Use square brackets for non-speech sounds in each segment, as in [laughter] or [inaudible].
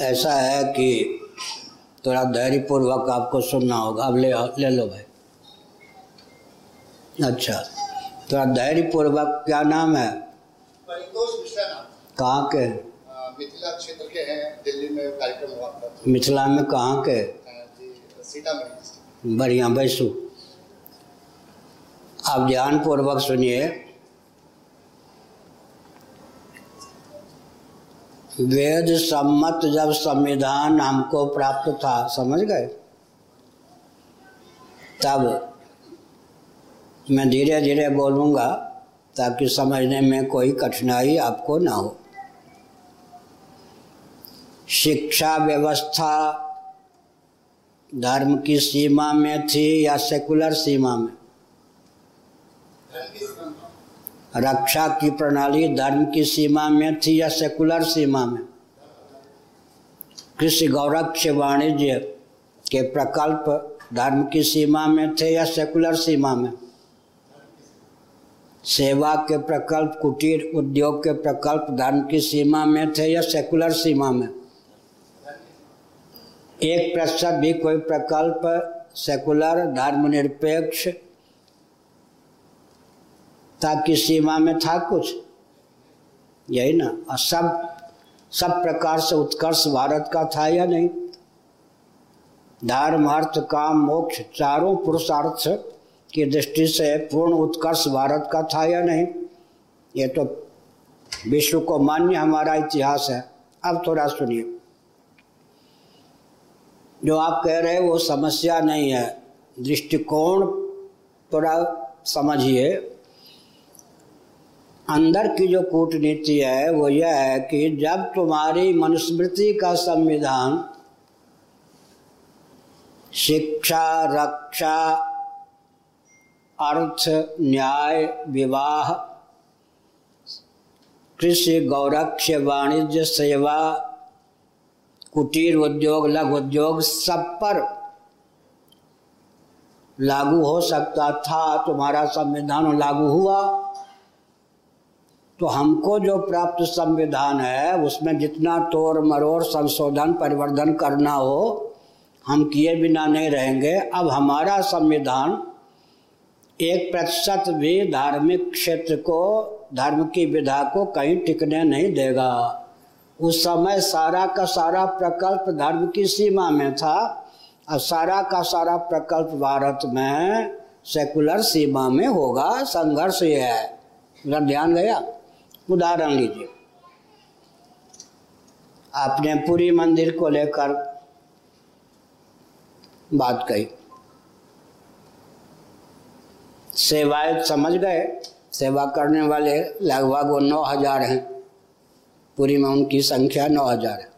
ऐसा है कि थोड़ा धैर्यपूर्वक आपको सुनना होगा। अब ले ले लो भाई। अच्छा थोड़ा धैर्यपूर्वक क्या नाम है? कहाँ के? मिथिला क्षेत्र के हैं दिल्ली में कार्यक्रम हुआ मिथिला में कहाँ के? सीतामढ़ी बढ़िया बैसू। आप ध्यान पूर्वक सुनिए। वेद सम्मत जब संविधान हमको प्राप्त था, समझ गए? तब मैं धीरे धीरे बोलूँगा ताकि समझने में कोई कठिनाई आपको ना हो। शिक्षा व्यवस्था धर्म की सीमा में थी या सेकुलर सीमा में? रक्षा की प्रणाली धर्म की सीमा में थी या सेकुलर सीमा में? कृषि गौरक्ष वाणिज्य के प्रकल्प धर्म की सीमा में थे या सेकुलर सीमा में? सेवा के प्रकल्प, कुटीर उद्योग के प्रकल्प धर्म की सीमा में थे या सेकुलर सीमा में? एक प्रतिशत भी कोई प्रकल्प सेकुलर धर्मनिरपेक्ष ताकि सीमा में था कुछ। यही ना। और सब सब प्रकार से उत्कर्ष भारत का था या नहीं? धर्म, अर्थ, काम, मोक्ष, चारों पुरुषार्थ की दृष्टि से पूर्ण उत्कर्ष भारत का था या नहीं? ये तो विश्व को मान्य हमारा इतिहास है। अब थोड़ा सुनिए। जो आप कह रहे हैं वो समस्या नहीं है। दृष्टिकोण थोड़ा समझिए। अंदर की जो कूटनीति है, वो यह है कि जब तुम्हारी मनुस्मृति का संविधान शिक्षा, रक्षा, अर्थ, न्याय, विवाह, कृषि, गौरक्ष, वाणिज्य, सेवा, कुटीर उद्योग, लघु उद्योग, सब पर लागू हो सकता था, तुम्हारा संविधान लागू हुआ। तो हमको जो प्राप्त संविधान है, उसमें जितना तोड़ मरोड़ संशोधन परिवर्धन करना हो, हम किए बिना नहीं रहेंगे। अब हमारा संविधान एक प्रतिशत भी धार्मिक क्षेत्र को, धर्म की विधा को कहीं टिकने नहीं देगा। उस समय सारा का सारा प्रकल्प धर्म की सीमा में था। और सारा का सारा प्रकल्प भारत में सेकुलर सीमा में होगा। संघर्ष यह है। ध्यान गया? उदाहरण लीजिए आपने पूरी मंदिर को लेकर बात कही। सेवाएँ समझ गए? सेवा करने वाले लगभग वो नौ हज़ार हैं। पूरी में उनकी संख्या नौ हज़ार है।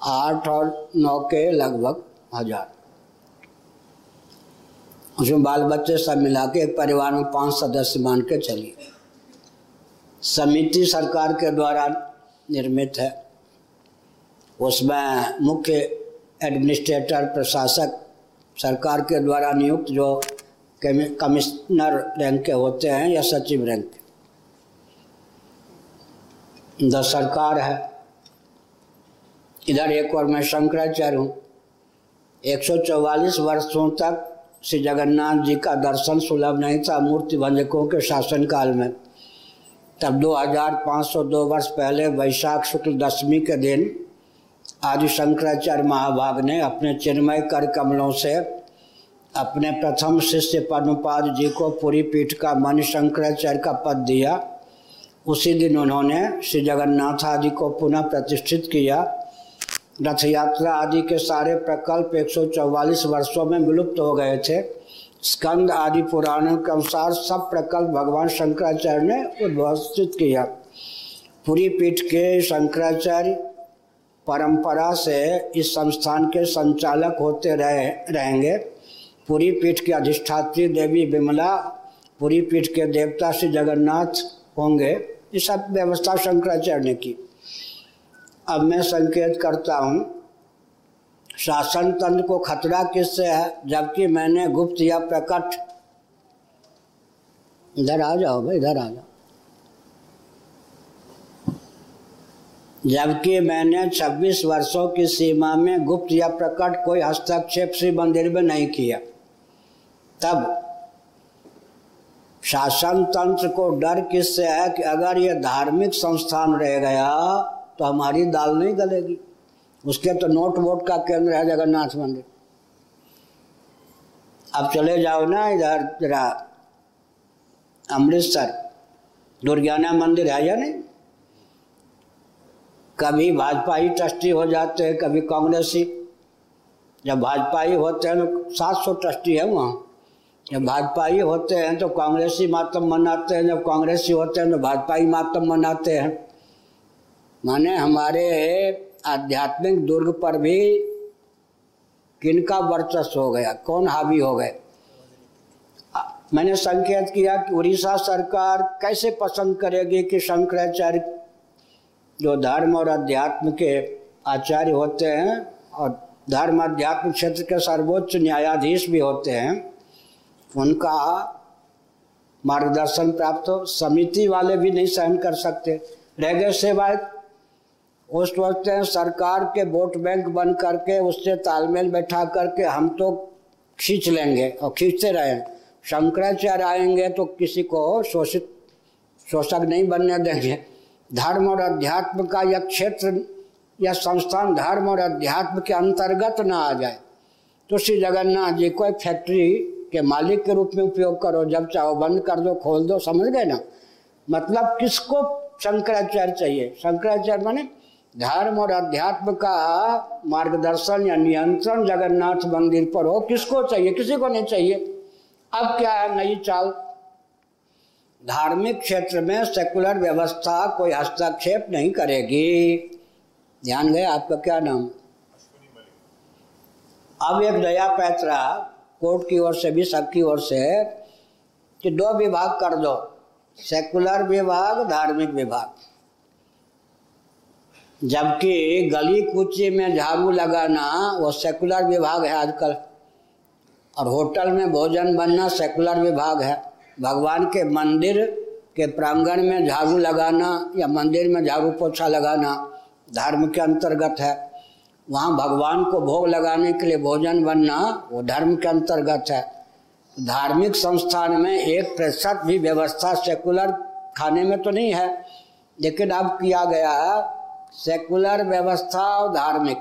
आठ और नौ के लगभग हज़ार। उसमें बाल बच्चे सब मिला के एक परिवार में पाँच सदस्य मान के चलिए। समिति सरकार के द्वारा निर्मित है। उसमें मुख्य एडमिनिस्ट्रेटर, प्रशासक सरकार के द्वारा नियुक्त जो कमिश्नर रैंक के होते हैं या सचिव रैंक। के द सरकार है। इधर एक और मैं शंकराचार्य हूँ। 144 वर्षों तक श्री जगन्नाथ जी का दर्शन सुलभ नहीं था मूर्ति भंजकों के शासनकाल में। तब 2502 वर्ष पहले वैशाख शुक्ल दशमी के दिन आदि शंकराचार्य महाभाग ने अपने चिन्मय कर कमलों से अपने प्रथम शिष्य पद्मपाद जी को पूरी पीठ का मन शंकराचार्य का पद दिया। उसी दिन उन्होंने श्री जगन्नाथ आदि को पुनः प्रतिष्ठित किया। रथ यात्रा आदि के सारे प्रकल्प 144 वर्षों में विलुप्त हो गए थे। स्कंद आदि पुराणों के अनुसार सब प्रकल्प भगवान शंकराचार्य ने उद्भाषित किया। पूरी पीठ के शंकराचार्य परंपरा से इस संस्थान के संचालक होते रहे, रहेंगे। पूरी पीठ की अधिष्ठात्री देवी विमला, पूरी पीठ के देवता श्री जगन्नाथ होंगे। ये सब व्यवस्था शंकराचार्य ने की। अब मैं संकेत करता हूँ शासन तंत्र को खतरा किससे है? जबकि मैंने गुप्त या प्रकट। इधर आ जाओ भाई, इधर आ जाओ। जबकि मैंने 26 वर्षों की सीमा में गुप्त या प्रकट कोई हस्तक्षेप श्री मंदिर में नहीं किया। तब शासन तंत्र को डर किससे है कि अगर ये धार्मिक संस्थान रह गया तो हमारी दाल नहीं गलेगी? उसके तो नोट वोट का केंद्र है जगन्नाथ मंदिर। अब चले जाओ ना इधर जरा अमृतसर। दुर्गाना मंदिर है या नहीं? कभी भाजपा ही ट्रस्टी हो जाते हैं, कभी कांग्रेसी। जब भाजपा ही होते हैं तो सात सौ ट्रस्टी है वहाँ। जब भाजपा ही होते हैं तो कांग्रेसी मातम मनाते हैं, जब कांग्रेसी होते हैं तो भाजपा ही मातम मनाते हैं। माने हमारे आध्यात्मिक दुर्ग पर भी किनका वर्चस्व हो गया? कौन हावी हो गए? मैंने संकेत किया कि उड़ीसा सरकार कैसे पसंद करेगी कि शंकराचार्य जो धर्म और अध्यात्म के आचार्य होते हैं और धर्म अध्यात्म क्षेत्र के सर्वोच्च न्यायाधीश भी होते हैं, उनका मार्गदर्शन प्राप्त हो। समिति वाले भी नहीं सहन कर सकते। रह गए सेवायत वो सोचते हैं सरकार के वोट बैंक बन करके उससे तालमेल बैठा करके हम तो खींच लेंगे और खींचते रहे। शंकराचार्य आएँगे तो किसी को शोषित, शोषक नहीं बनने देंगे। धर्म और अध्यात्म का यह क्षेत्र या संस्थान धर्म और अध्यात्म के अंतर्गत ना आ जाए। तो श्री जगन्नाथ जी कोई फैक्ट्री के मालिक के रूप में उपयोग करो, जब चाहो बंद कर दो, खोल दो, समझ गए ना? मतलब किसको शंकराचार्य चाहिए? शंकराचार्य माने धर्म और अध्यात्म का मार्गदर्शन या नियंत्रण जगन्नाथ मंदिर पर हो, किसको चाहिए? किसी को नहीं चाहिए। अब क्या है? नई चाल। धार्मिक क्षेत्र में सेकुलर व्यवस्था कोई हस्तक्षेप नहीं करेगी। ध्यान गए आपका क्या नाम? अब एक दया पैतरा कोर्ट की ओर से भी सबकी ओर से कि दो विभाग कर दो। सेकुलर विभाग, धार्मिक विभाग। जबकि गली कूची में झाड़ू लगाना वो सेकुलर विभाग है आजकल। और होटल में भोजन बनना सेकुलर विभाग है। भगवान के मंदिर के प्रांगण में झाड़ू लगाना या मंदिर में झाड़ू पोछा लगाना धर्म के अंतर्गत है। वहाँ भगवान को भोग लगाने के लिए भोजन बनना वो धर्म के अंतर्गत है। धार्मिक संस्थान में एक प्रतिशत भी व्यवस्था सेकुलर खाने में तो नहीं है, लेकिन अब किया गया है सेकुलर व्यवस्था और धार्मिक।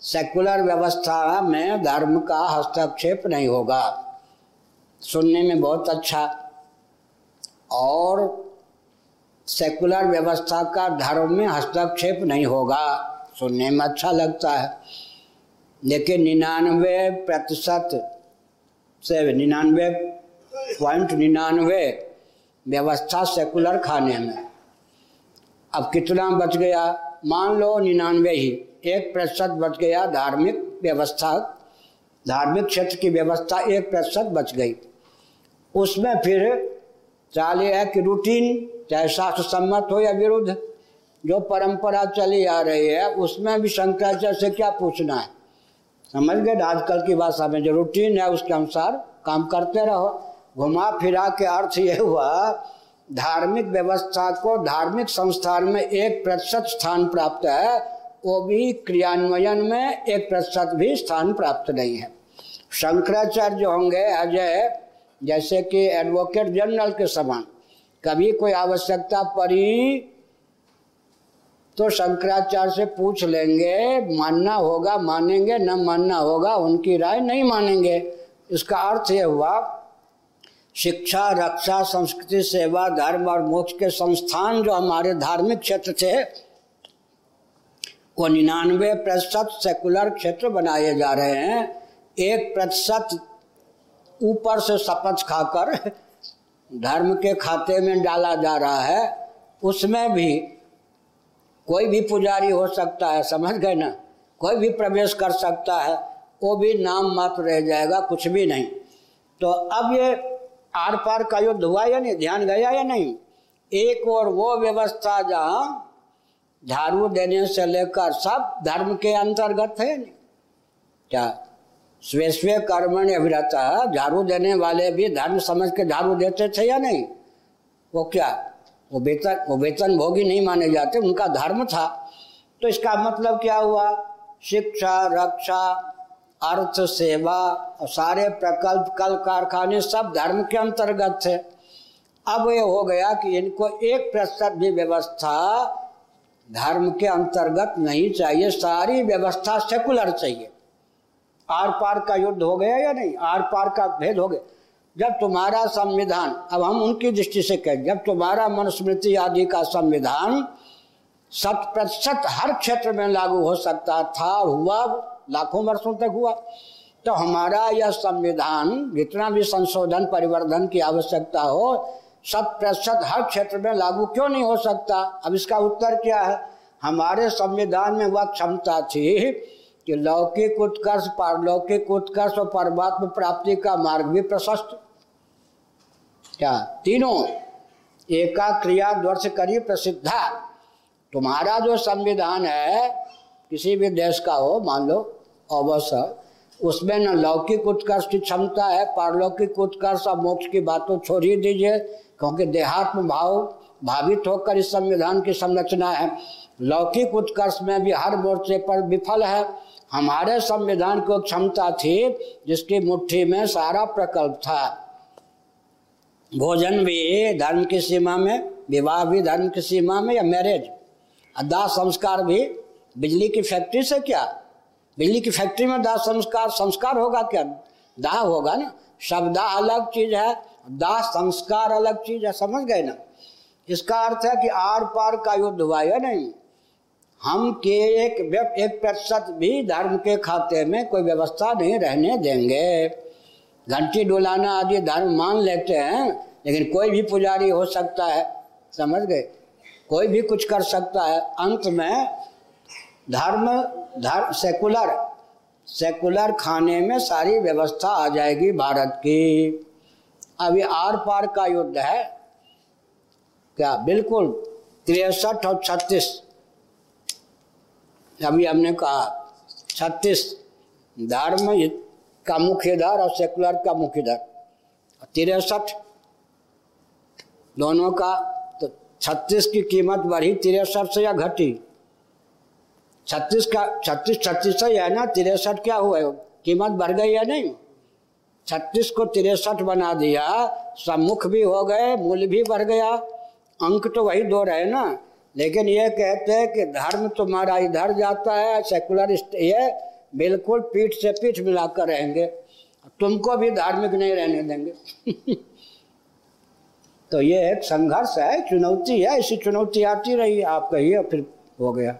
सेकुलर व्यवस्था में धर्म का हस्तक्षेप नहीं होगा। सुनने में बहुत अच्छा। और सेकुलर व्यवस्था का धर्म में हस्तक्षेप नहीं होगा। सुनने में अच्छा लगता है। लेकिन निन्यानवे प्रतिशत से निन्यानवे पॉइंट निन्यानवे व्यवस्था सेकुलर खाने में। अब कितना बच गया? मान लो निन्यानवे ही। एक प्रतिशत बच गया धार्मिक व्यवस्था। धार्मिक क्षेत्र की व्यवस्था एक प्रतिशत बच गई। उसमें फिर चाल ये है कि रूटीन चाहे शास्त्र सम्मत हो या विरुद्ध, जो परंपरा चली आ रही है, उसमें भी शंकराचार्य से क्या पूछना है? समझ गए? आजकल की भाषा में जो रूटीन है, उसके अनुसार काम करते रहो। घुमा फिरा के अर्थ ये हुआ धार्मिक व्यवस्था को धार्मिक संस्थान में एक प्रतिशत स्थान प्राप्त है, वो भी क्रियान्वयन में एक प्रतिशत भी स्थान प्राप्त नहीं है। शंकराचार्य जो होंगे, अजय, जैसे कि एडवोकेट जनरल के समान, कभी कोई आवश्यकता पड़ी तो शंकराचार्य से पूछ लेंगे, मानना होगा, मानेंगे, न मानना होगा, उनकी राय नहीं मानेंगे। इसका अर्थ ये हुआ शिक्षा, रक्षा, संस्कृति, सेवा, धर्म और मोक्ष के संस्थान जो हमारे धार्मिक क्षेत्र थे, वो निन्यानवे प्रतिशत सेकुलर क्षेत्र बनाए जा रहे हैं। एक प्रतिशत ऊपर से शपथ खाकर धर्म के खाते में डाला जा रहा है। उसमें भी कोई भी पुजारी हो सकता है, समझ गए ना? कोई भी प्रवेश कर सकता है, वो भी नाम मात्र रह जाएगा, कुछ भी नहीं। तो अब ये आर पार का युद्ध हुआ या नहीं, ध्यान गया या नहीं? एक और वो व्यवस्था जहाँ झाड़ू देने से लेकर सब धर्म के अंतर्गत है क्या स्वे स्वे कर्मण अभिरता झाड़ू देने वाले भी धर्म समझ के झाड़ू देते थे या नहीं? वो क्या? वो वेतन वो वेतन भोगी नहीं माने जाते, उनका धर्म था। तो इसका मतलब क्या हुआ? शिक्षा, रक्षा अर्थ, सेवा और सारे प्रकल्प, कल कारखाने सब धर्म के अंतर्गत थे। अब ये हो गया कि इनको एक प्रतिशत भी व्यवस्था धर्म के अंतर्गत नहीं चाहिए, सारी व्यवस्था सेकुलर चाहिए। आर पार का युद्ध हो गया या नहीं? आर पार का भेद हो गया। जब तुम्हारा संविधान, अब हम उनकी दृष्टि से कहें, जब तुम्हारा मनुस्मृति आदि का संविधान शत प्रतिशत हर क्षेत्र में लागू हो सकता था, हुआ लाखों वर्षों तक हुआ। तो हमारा यह संविधान, जितना भी संशोधन, परिवर्धन की आवश्यकता हो, शत प्रतिशत हर क्षेत्र में लागू क्यों नहीं हो सकता? अब इसका उत्तर क्या है? हमारे संविधान में वह क्षमता थी कि लौकिक उत्कर्ष, पारलौकिक उत्कर्ष और परमात्मा प्राप्ति का मार्ग भी प्रशस्त। क्या? तीनों एका क्रिया द्वर्ष करी प्रसिद्धा। तुम्हारा जो संविधान है किसी भी देश का हो, मान लो अवसर उसमें न लौकिक उत्कर्ष की क्षमता है, पारलौकिक उत्कर्ष और मोक्ष की बात तो छोड़ ही दीजिए, क्योंकि देहात्म भाव भावित होकर इस संविधान की संरचना है। लौकिक उत्कर्ष में भी हर मोर्चे पर विफल है। हमारे संविधान को क्षमता थी, जिसकी मुट्ठी में सारा प्रकल्प था। भोजन भी धर्म की सीमा में, विवाह भी धर्म की सीमा में या मैरिज दाह संस्कार भी बिजली की फैक्ट्री से क्या? बिजली की फैक्ट्री में दाह संस्कार संस्कार होगा क्या? दाह होगा ना? शब्दा अलग चीज़ है, दाह संस्कार अलग चीज़ है, समझ गए ना? इसका अर्थ है कि आर पार का युद्ध हुआ या नहीं? हम के एक एक प्रतिशत भी धर्म के खाते में कोई व्यवस्था नहीं रहने देंगे। घंटी डुलाना आदि धर्म मान लेते हैं, लेकिन कोई भी पुजारी हो सकता है, समझ गए? कोई भी कुछ कर सकता है। अंत में धर्म धर्म सेकुलर सेकुलर खाने में सारी व्यवस्था आ जाएगी भारत की। अभी आर पार का युद्ध है। क्या? बिल्कुल। तिरसठ और छत्तीस। अभी हमने कहा, छत्तीस धर्म का मुख्य दर और सेकुलर का मुख्य दर तिरसठ दोनों का तो छत्तीस की कीमत बढ़ी, तिरसठ से या घटी। छत्तीस का, छत्तीस छत्तीस ही है ना? तिरसठ क्या हुआ? है कीमत बढ़ गई है नहीं? छत्तीस को तिरसठ बना दिया, सम्मुख भी हो गए मूल्य भी बढ़ गया। अंक तो वही दो रहे ना? लेकिन ये कहते हैं कि धर्म तुम्हारा इधर जाता है सेकुलर ये बिल्कुल पीठ से पीठ मिलाकर रहेंगे। तुमको भी धार्मिक नहीं रहने देंगे। [laughs] तो ये एक संघर्ष है, चुनौती है ऐसी चुनौती आती रही, आप कहिए, फिर हो गया।